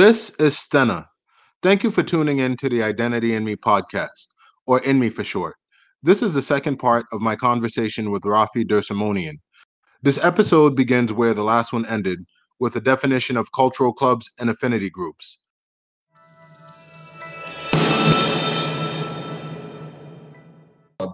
This is Stena. Thank you for tuning in to the Identity in Me podcast, or In Me for short. This is the second part of my conversation with Raffi Der Simonian. This episode begins where the last one ended, with a definition of cultural clubs and affinity groups.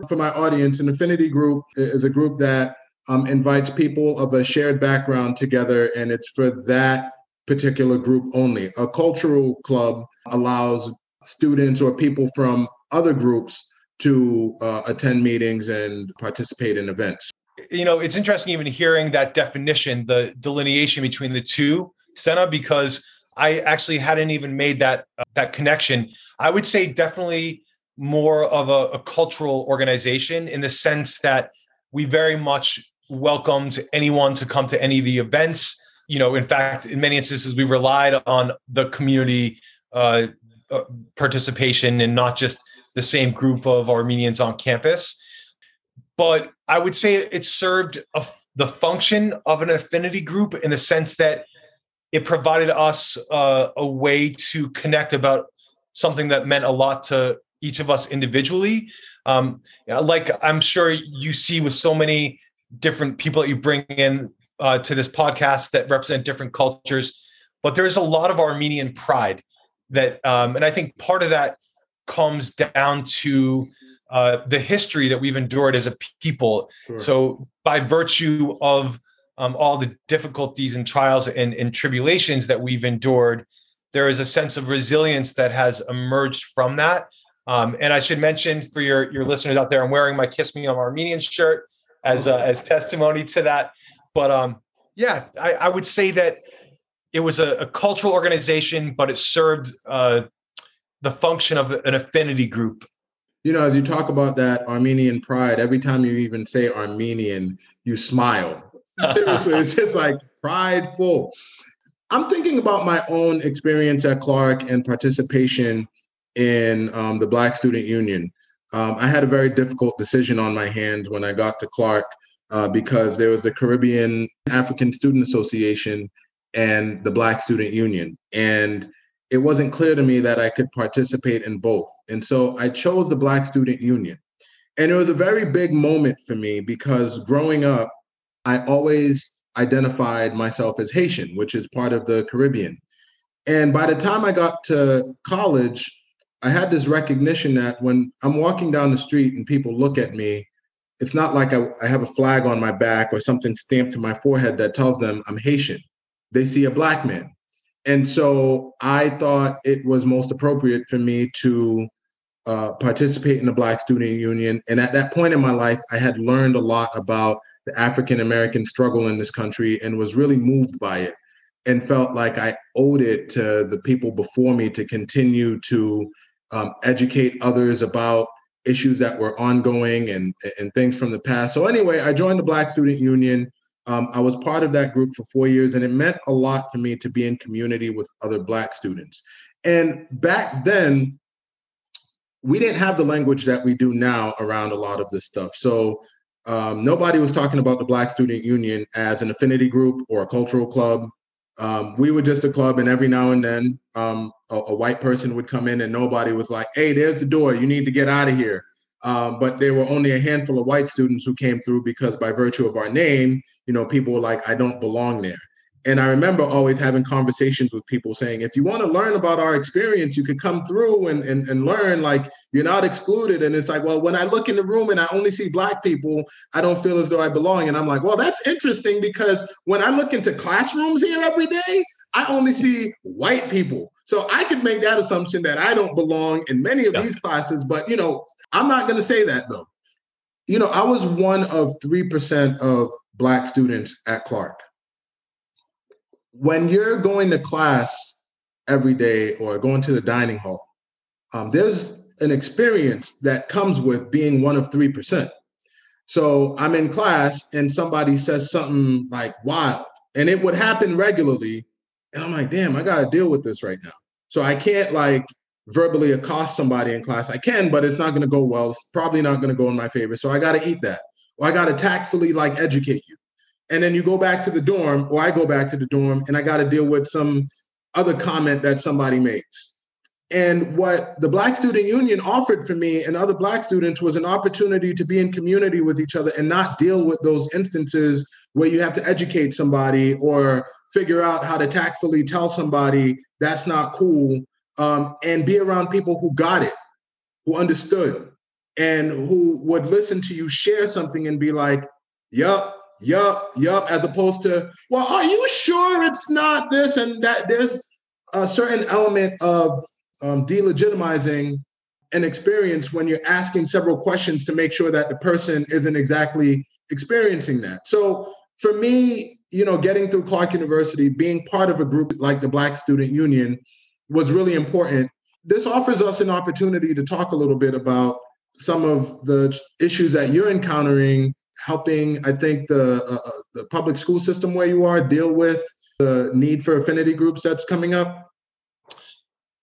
For my audience, an affinity group is a group that um, invites people of a shared background together, and it's for that particular group only. A cultural club allows students or people from other groups to uh, attend meetings and participate in events. You know, it's interesting even hearing that definition, the delineation between the two, Stena, because I actually hadn't even made that uh, that connection. I would say definitely more of a, a cultural organization in the sense that we very much welcomed anyone to come to any of the events. You know, in fact, in many instances, we relied on the community uh, uh, participation and not just the same group of Armenians on campus. But I would say it served a, the function of an affinity group in the sense that it provided us uh, a way to connect about something that meant a lot to each of us individually. Um, like I'm sure you see with so many different people that you bring in uh, to this podcast that represent different cultures, but there's a lot of Armenian pride that, um, and I think part of that comes down to uh, the history that we've endured as a people. Sure. So, by virtue of um, all the difficulties and trials and, and tribulations that we've endured, there is a sense of resilience that has emerged from that. Um, and I should mention for your your listeners out there, I'm wearing my "Kiss Me, I'm Armenian" shirt as uh, as testimony to that. But um, yeah, I, I would say that it was a, a cultural organization, but it served uh, the function of an affinity group. You know, as you talk about that Armenian pride, every time you even say Armenian, you smile. Seriously, it's just like prideful. I'm thinking about my own experience at Clark and participation in um, the Black Student Union. Um, I had a very difficult decision on my hands when I got to Clark uh, because there was the Caribbean African Student Association and the Black Student Union. And it wasn't clear to me that I could participate in both. And so I chose the Black Student Union. And it was a very big moment for me because growing up, I always identified myself as Haitian, which is part of the Caribbean. And by the time I got to college, I had this recognition that when I'm walking down the street and people look at me, it's not like I, I, have a flag on my back or something stamped to my forehead that tells them I'm Haitian. They see a black man. And so I thought it was most appropriate for me to uh, participate in the Black Student Union. And at that point in my life, I had learned a lot about the African American struggle in this country and was really moved by it and felt like I owed it to the people before me to continue to um, educate others about issues that were ongoing and and things from the past. So anyway, I joined the Black Student Union. Um, I was part of that group for four years, and it meant a lot for me to be in community with other Black students. And back then, we didn't have the language that we do now around a lot of this stuff. So um, nobody was talking about the Black Student Union as an affinity group or a cultural club. Um, we were just a club, and every now and then, um, a, a, white person would come in, and nobody was like, "Hey, there's the door. You need to get out of here." Um, but there were only a handful of white students who came through because, by virtue of our name, you know, people were like, "I don't belong there." And I remember always having conversations with people saying, if you want to learn about our experience, you could come through and, and, and learn, like you're not excluded. And it's like, well, when I look in the room and I only see Black people, I don't feel as though I belong. And I'm like, well, that's interesting because when I look into classrooms here every day, I only see white people. So I could make that assumption that I don't belong in many of yeah. these classes. But, you know, I'm not going to say that though. You know, I was one of 3% of Black students at Clark when you're going to class every day or going to the dining hall, um, there's an experience that comes with being one of 3%. So I'm in class and somebody says something like wild, and it would happen regularly. And I'm like, damn, I got to deal with this right now. So I can't like verbally accost somebody in class. I can, but it's not going to go well. It's probably not going to go in my favor. So I got to eat that. Or I got to tactfully like educate you and then you go back to the dorm or i go back to the dorm and i got to deal with some other comment that somebody makes. And what the Black Student Union offered for me and other Black students was an opportunity to be in community with each other and not deal with those instances where you have to educate somebody or figure out how to tactfully tell somebody that's not cool um, and be around people who got it, who understood, and who would listen to you share something and be like, yup, yup, yup, as opposed to, well, are you sure it's not this and that? There's a certain element of um, delegitimizing an experience when you're asking several questions to make sure that the person isn't exactly experiencing that. So for me, you know, getting through Clark University, being part of a group like the Black Student Union was really important. This offers us an opportunity to talk a little bit about some of the issues that you're encountering, helping, I think, the, uh, uh the public school system where you are deal with the need for affinity groups that's coming up.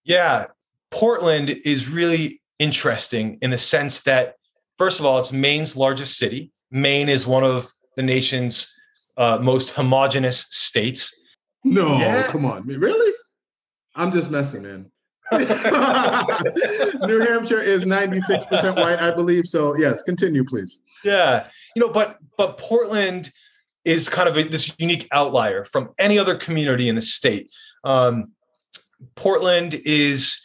Yeah, Portland is really interesting in the sense that, first of all, it's Maine's largest city. Maine is one of the nation's uh, most homogenous states. No, yeah. come on, really? I'm just messing, man. New Hampshire is 96% white, I believe. So yes, continue, please. Yeah, you know, but but Portland is kind of a, this unique outlier from any other community in the state. Um, Portland is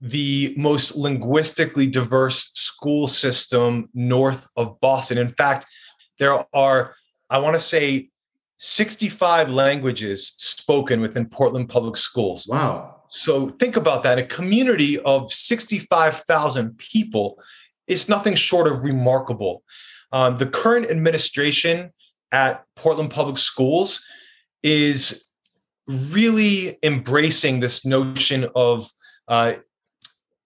the most linguistically diverse school system north of Boston. In fact, there are, I want to say, 65 languages spoken within Portland Public Schools. Wow. So think about that. A community of 65,000 people is nothing short of remarkable. Um, the current administration at Portland Public Schools is really embracing this notion of uh,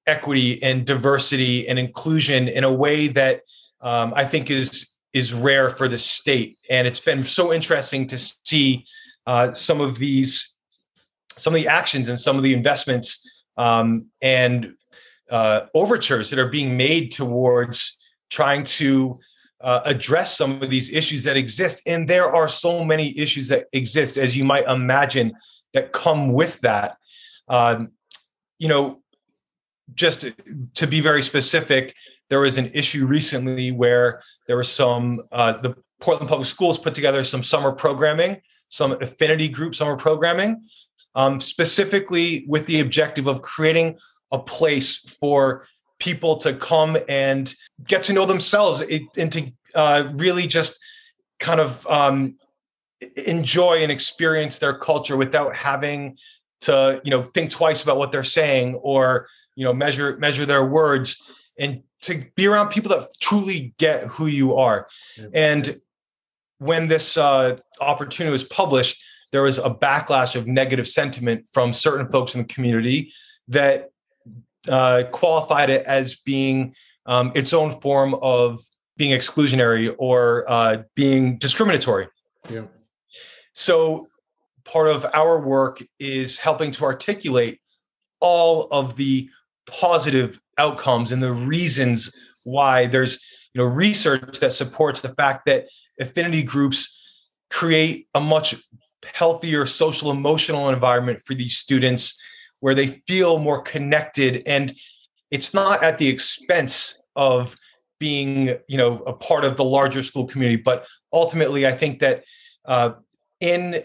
equity and diversity and inclusion in a way that um, I think is is rare for the state, and it's been so interesting to see uh, some of these some of the actions and some of the investments um, and uh, overtures that are being made towards trying to uh, address some of these issues that exist. And there are so many issues that exist, as you might imagine, that come with that. Um, you know, just to, to, be very specific, there was an issue recently where there was some, uh, the Portland Public Schools put together some summer programming, some affinity group summer programming, um, specifically with the objective of creating a place for people to come and get to know themselves and to uh, really just kind of um, enjoy and experience their culture without having to you know think twice about what they're saying or you know measure measure their words and to be around people that truly get who you are. And when this uh, opportunity was published there was a backlash of negative sentiment from certain folks in the community that uh, qualified it as being um, its own form of being exclusionary or uh, being discriminatory. Yeah. So part of our work is helping to articulate all of the positive outcomes and the reasons why there's you know research that supports the fact that affinity groups create a much healthier social emotional environment for these students where they feel more connected. And it's not at the expense of being you know a part of the larger school community but ultimately i think that uh, in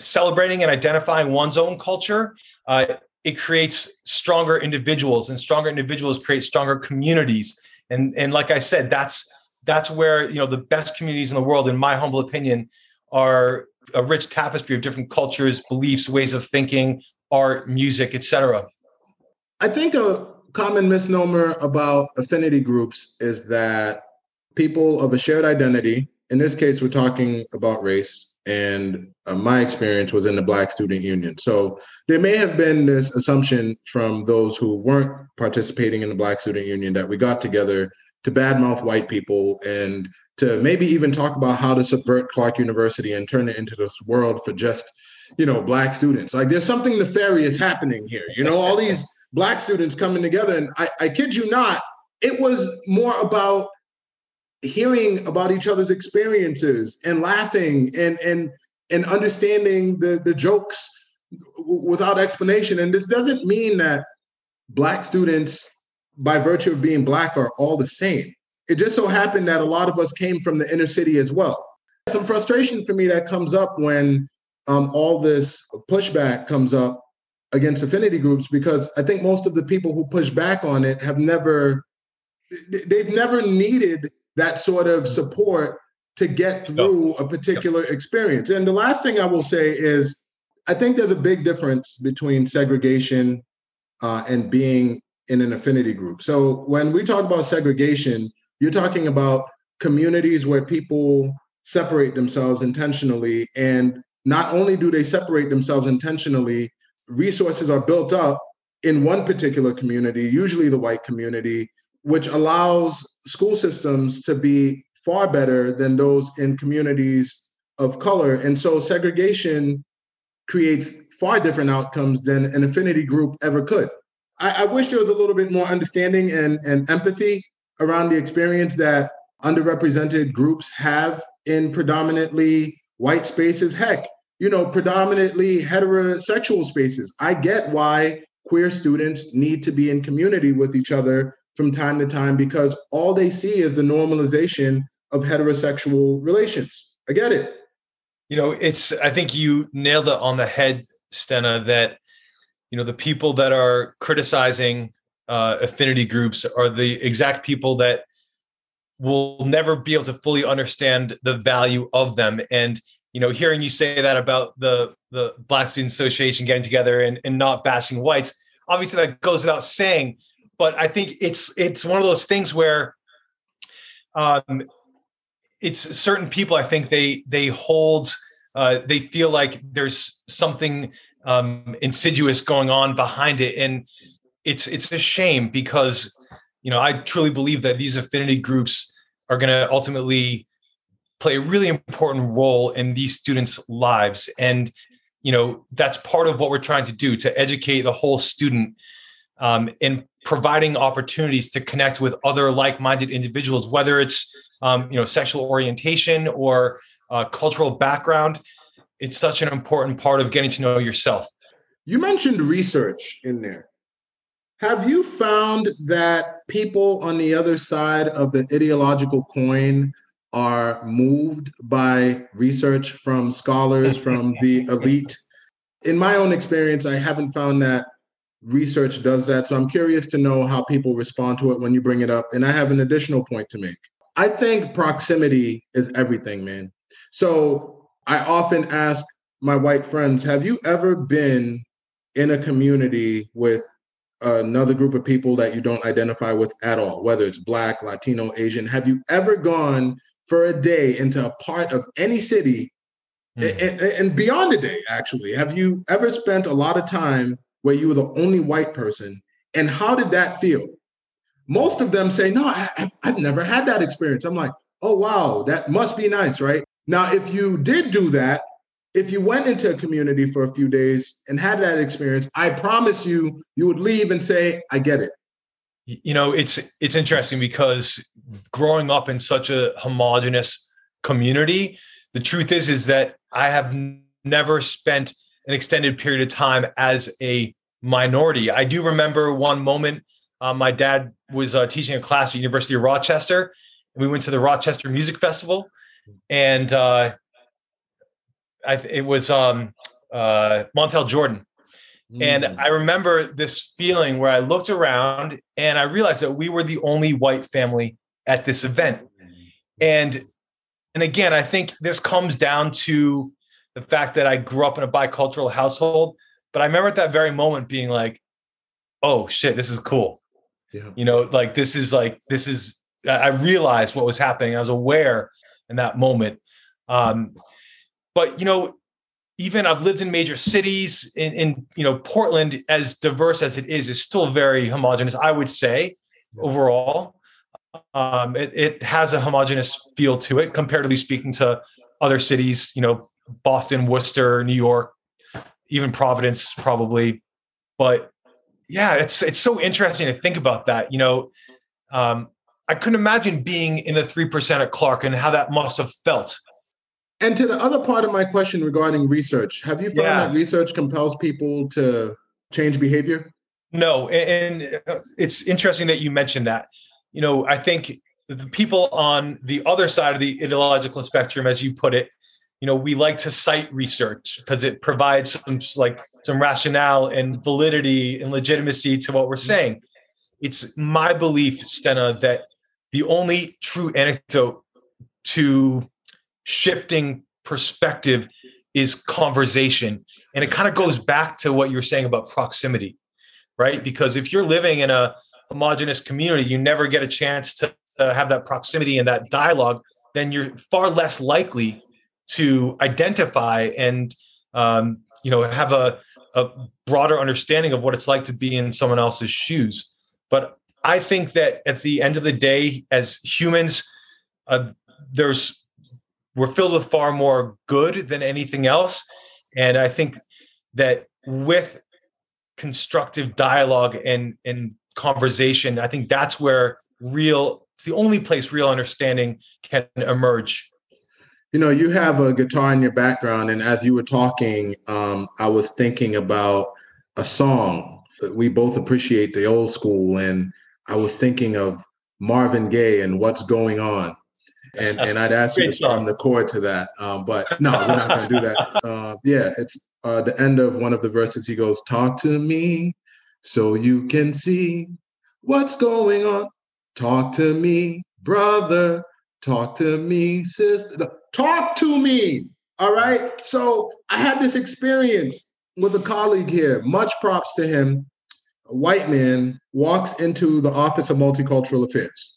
celebrating and identifying one's own culture uh, it creates stronger individuals and stronger individuals create stronger communities. And and like i said that's that's where you know the best communities in the world in my humble opinion are a rich tapestry of different cultures beliefs ways of thinking art, music, etc. I think a common misnomer about affinity groups is that people of a shared identity, in this case, we're talking about race, and uh, my experience was in the Black Student Union. So there may have been this assumption from those who weren't participating in the Black Student Union that we got together to badmouth white people and to maybe even talk about how to subvert Clark University and turn it into this world for just you know, black students. Like there's something nefarious happening here. You know, all these black students coming together. And I, I kid you not, it was more about hearing about each other's experiences and laughing and and and understanding the the jokes without explanation. And this doesn't mean that black students, by virtue of being black, are all the same. It just so happened that a lot of us came from the inner city as well. Some frustration for me that comes up when um, all this pushback comes up against affinity groups because I think most of the people who push back on it have never they've never needed that sort of support to get through a particular experience. And the last thing I will say is I think there's a big difference between segregation uh, and being in an affinity group. So when we talk about segregation, you're talking about communities where people separate themselves intentionally. And not only do they separate themselves intentionally, resources are built up in one particular community, usually the white community, which allows school systems to be far better than those in communities of color. And so segregation creates far different outcomes than an affinity group ever could. I, I, wish there was a little bit more understanding and, and empathy around the experience that underrepresented groups have in predominantly white spaces. Heck, you know, predominantly heterosexual spaces. I get why queer students need to be in community with each other from time to time because all they see is the normalization of heterosexual relations. I get it. You know, it's, I think you nailed it on the head, Stena, that, you know, the people that are criticizing uh, affinity groups are the exact people that will never be able to fully understand the value of them. And, you know, hearing you say that about the, the Black Student Association getting together and, and not bashing whites, obviously that goes without saying but I think it's it's one of those things where um, it's certain people. I think they they hold uh, they feel like there's something um, insidious going on behind it, and it's it's a shame because you know I truly believe that these affinity groups are going to ultimately play a really important role in these students' lives, and you know that's part of what we're trying to do to educate the whole student um, in providing opportunities to connect with other like-minded individuals, whether it's um, you know sexual orientation or uh, cultural background. It's such an important part of getting to know yourself. You mentioned research in there. Have you found that people on the other side of the ideological coin are moved by research from scholars from the elite? In my own experience, I haven't found that research does that. So I'm curious to know how people respond to it when you bring it up. And I have an additional point to make. I think proximity is everything, man. So I often ask my white friends, have you ever been in a community with another group of people that you don't identify with at all, whether it's Black, Latino, Asian? Have you ever gone for a day into a part of any city mm. and, and beyond a day, actually? Have you ever spent a lot of time where you were the only white person. And how did that feel? Most of them say, No, I, have never had that experience. I'm like, Oh, wow, that must be nice, right? Now, if you did do that, if you went into a community for a few days and had that experience, I promise you, you would leave and say, I get it. You know, it's it's interesting because growing up in such a homogenous community, the truth is is that I have never spent an extended period of time as a minority. I do remember one moment. Uh, my dad was uh, teaching a class at University of Rochester, and we went to the Rochester Music Festival, and uh, I, it was um, uh, Montel Jordan. Mm. And I remember this feeling where I looked around and I realized that we were the only white family at this event. And and again, I think this comes down to the fact that I grew up in a bicultural household. But I remember at that very moment being like, oh shit, this is cool. Yeah. You know, like this is like, this is, I realized what was happening. I was aware in that moment. Um, but, you know, even I've lived in major cities in, in, you know, Portland, as diverse as it is, is still very homogenous, I would say, yeah. overall. Um, it, it has a homogenous feel to it, comparatively speaking to other cities, you know, Boston, Worcester, New York, even Providence, probably. But yeah, it's it's so interesting to think about that. You know, um, I couldn't imagine being in the three percent at Clark and how that must have felt. And to the other part of my question regarding research, have you found yeah. that research compels people to change behavior? No, and uh, it's interesting that you mentioned that. You know, I think the people on the other side of the ideological spectrum, as you put it, you know, we like to cite research because it provides some like some rationale and validity and legitimacy to what we're saying. It's my belief, Stena, that the only true antidote to shifting perspective is conversation. And it kind of goes back to what you're saying about proximity, right? Because if you're living in a homogenous community, you never get a chance to, to have that proximity and that dialogue, then you're far less likely to identify and um, you know have a, a broader understanding of what it's like to be in someone else's shoes. But I think that at the end of the day, as humans, uh, there's we're filled with far more good than anything else, and I think that with constructive dialogue and and conversation, I think that's where real it's the only place real understanding can emerge. You know, you have a guitar in your background, and as you were talking, um, I was thinking about a song. That we both appreciate the old school, and I was thinking of Marvin Gaye and "What's Going On," and and I'd ask you to strum the chord to that. Um, but no, we're not going to do that. Uh, yeah, it's uh, the end of one of the verses. He goes, "Talk to me, so you can see what's going on. Talk to me, brother. Talk to me, sister. Talk to me." All right. So I had this experience with a colleague here. Much props to him a white man walks into the Office of Multicultural Affairs.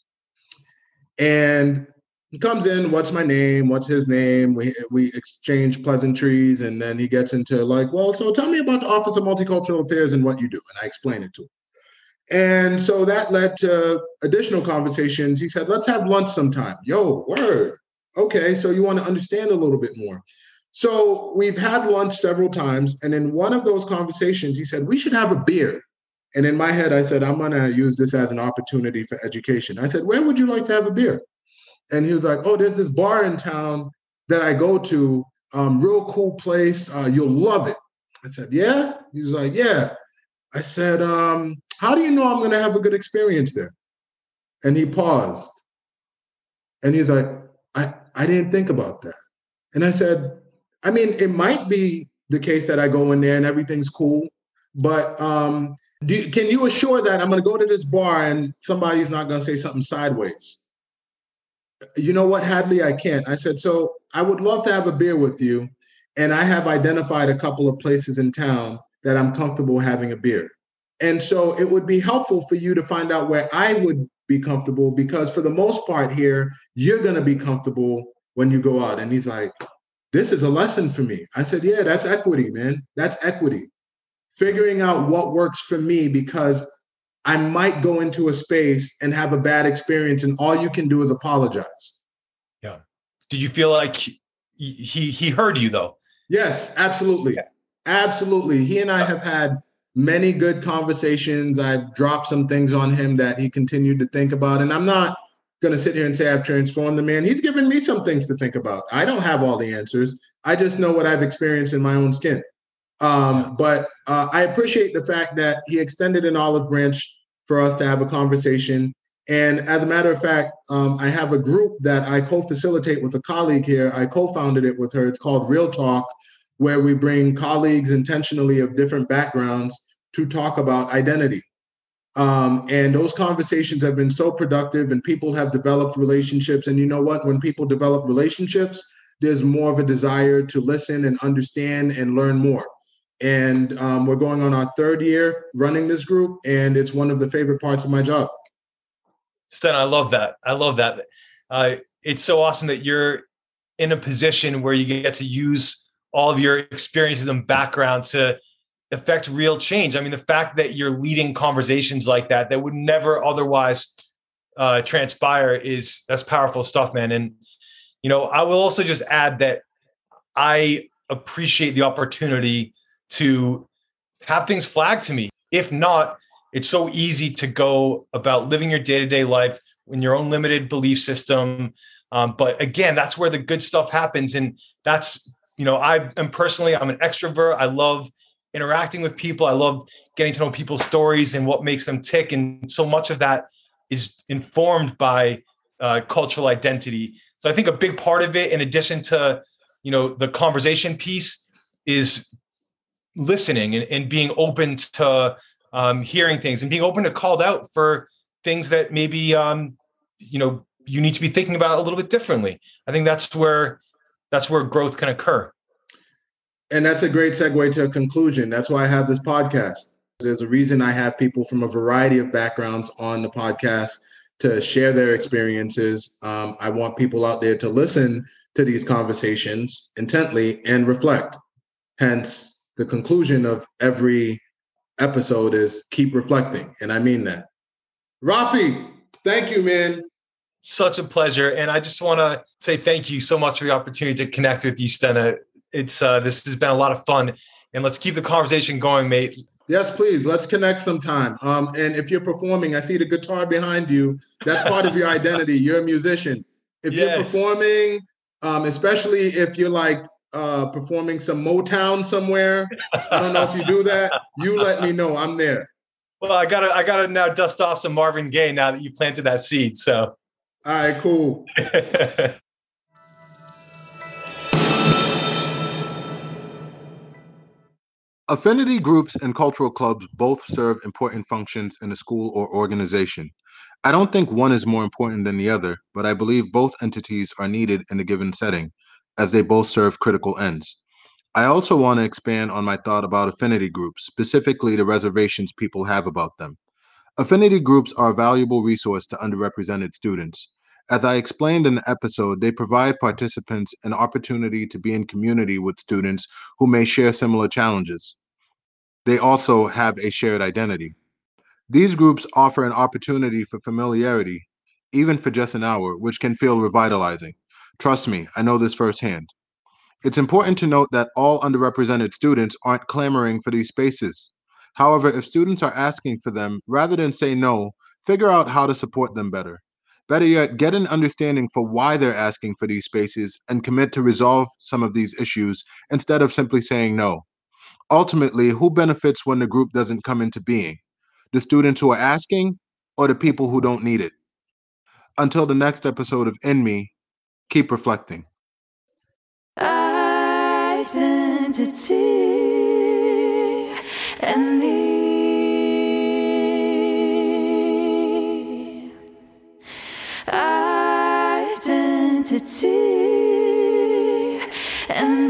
And he comes in, what's my name? What's his name? We, we exchange pleasantries. And then he gets into like, well, so tell me about the Office of Multicultural Affairs and what you do. And I explain it to him. And so that led to additional conversations. He said, let's have lunch sometime. Yo, word. Okay, so you want to understand a little bit more. So we've had lunch several times. And in one of those conversations, he said, we should have a beer. And in my head, I said, I'm going to use this as an opportunity for education. I said, Where would you like to have a beer? And he was like, Oh, there's this bar in town that I go to, um, real cool place. Uh, you'll love it. I said, Yeah. He was like, Yeah. I said, um, How do you know I'm going to have a good experience there? And he paused. And he's like, I, I didn't think about that. And I said, I mean, it might be the case that I go in there and everything's cool, but um, do, can you assure that I'm going to go to this bar and somebody's not going to say something sideways? You know what, Hadley? I can't. I said, so I would love to have a beer with you. And I have identified a couple of places in town that I'm comfortable having a beer. And so it would be helpful for you to find out where I would be comfortable because for the most part here, you're going to be comfortable when you go out. And he's like, this is a lesson for me. I said, yeah, that's equity, man. That's equity figuring out what works for me because I might go into a space and have a bad experience, and all you can do is apologize. Yeah. Did you feel like he he, he heard you though? Yes, absolutely, yeah. absolutely. He and I have had many good conversations. I've dropped some things on him that he continued to think about, and I'm not going to sit here and say I've transformed the man. He's given me some things to think about. I don't have all the answers. I just know what I've experienced in my own skin. Um, but uh, I appreciate the fact that he extended an olive branch for us to have a conversation. And as a matter of fact, um, I have a group that I co facilitate with a colleague here. I co founded it with her. It's called Real Talk, where we bring colleagues intentionally of different backgrounds to talk about identity. Um, and those conversations have been so productive, and people have developed relationships. And you know what? When people develop relationships, there's more of a desire to listen and understand and learn more and um, we're going on our third year running this group and it's one of the favorite parts of my job. Sten, i love that. I love that. Uh, it's so awesome that you're in a position where you get to use all of your experiences and background to affect real change. I mean the fact that you're leading conversations like that that would never otherwise uh, transpire is that's powerful stuff man. And you know i will also just add that i appreciate the opportunity to have things flagged to me. If not, it's so easy to go about living your day to day life in your own limited belief system, Um, but again, that's where the good stuff happens. And that's, you know, I am personally, I'm an extrovert. I love interacting with people. I love getting to know people's stories and what makes them tick. And so much of that is informed by uh, cultural identity. So I think a big part of it, in addition to, you know, the conversation piece, is listening and, and being open to um, hearing things and being open to called out for things that maybe um, you know you need to be thinking about a little bit differently. I think that's where that's where growth can occur. And that's a great segue to a conclusion. That's why I have this podcast. There's a reason I have people from a variety of backgrounds on the podcast to share their experiences. Um, I want people out there to listen to these conversations intently and reflect. Hence, the conclusion of every episode is keep reflecting. And I mean that. Raffi, thank you, man. Such a pleasure. And I just want to say thank you so much for the opportunity to connect with you, Stena. It's uh, this has been a lot of fun. And let's keep the conversation going, mate. Yes, please. Let's connect sometime. Um, and if you're performing, I see the guitar behind you. That's part of your identity. You're a musician. If yes. you're performing, um, especially if you're like uh, performing some Motown somewhere, I don't know if you do that. You let me know. I'm there. Well, I gotta, I gotta now dust off some Marvin Gaye now that you planted that seed. So, all right, cool. Affinity groups and cultural clubs both serve important functions in a school or organization. I don't think one is more important than the other, but I believe both entities are needed in a given setting, as they both serve critical ends. I also want to expand on my thought about affinity groups, specifically the reservations people have about them. Affinity groups are a valuable resource to underrepresented students. As I explained in the episode, they provide participants an opportunity to be in community with students who may share similar challenges they also have a shared identity. These groups offer an opportunity for familiarity, even for just an hour, which can feel revitalizing. Trust me, I know this firsthand. It's important to note that all underrepresented students aren't clamoring for these spaces. However, if students are asking for them, rather than say no, figure out how to support them better. Better yet, get an understanding for why they're asking for these spaces and commit to resolve some of these issues instead of simply saying no. Ultimately, who benefits when the group doesn't come into being? The students who are asking or the people who don't need it? Until the next episode of In Me, keep reflecting. Identity and me. Identity and